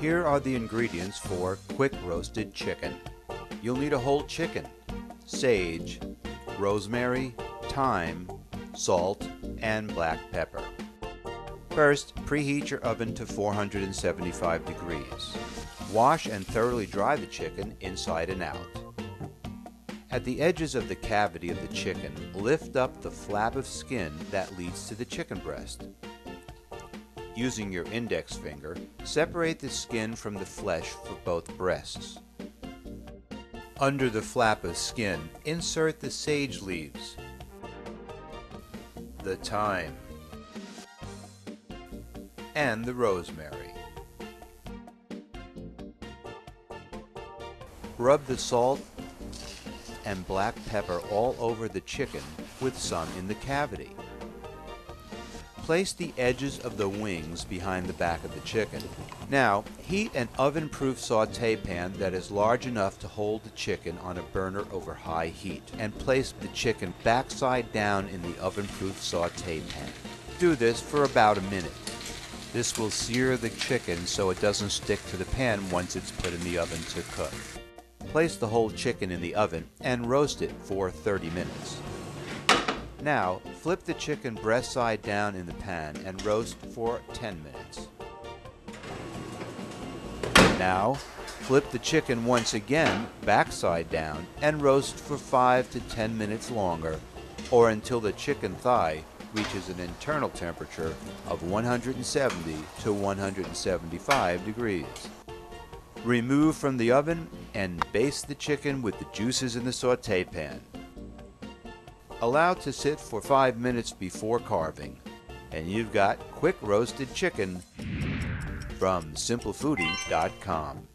Here are the ingredients for quick roasted chicken. You'll need a whole chicken, sage, rosemary, thyme, salt, and black pepper. First, preheat your oven to 475 degrees. Wash and thoroughly dry the chicken inside and out. At the edges of the cavity of the chicken, lift up the flap of skin that leads to the chicken breast. Using your index finger, separate the skin from the flesh for both breasts. Under the flap of skin, insert the sage leaves, the thyme, and the rosemary. Rub the salt and black pepper all over the chicken with some in the cavity. Place the edges of the wings behind the back of the chicken. Now, heat an oven-proof saute pan that is large enough to hold the chicken on a burner over high heat and place the chicken backside down in the oven-proof saute pan. Do this for about a minute. This will sear the chicken so it doesn't stick to the pan once it's put in the oven to cook. Place the whole chicken in the oven and roast it for 30 minutes. Now, flip the chicken breast side down in the pan and roast for 10 minutes. Now, flip the chicken once again backside down and roast for 5 to 10 minutes longer or until the chicken thigh reaches an internal temperature of 170 to 175 degrees. Remove from the oven and baste the chicken with the juices in the saute pan. Allow to sit for 5 minutes before carving, and you've got quick roasted chicken from simplefoodie.com.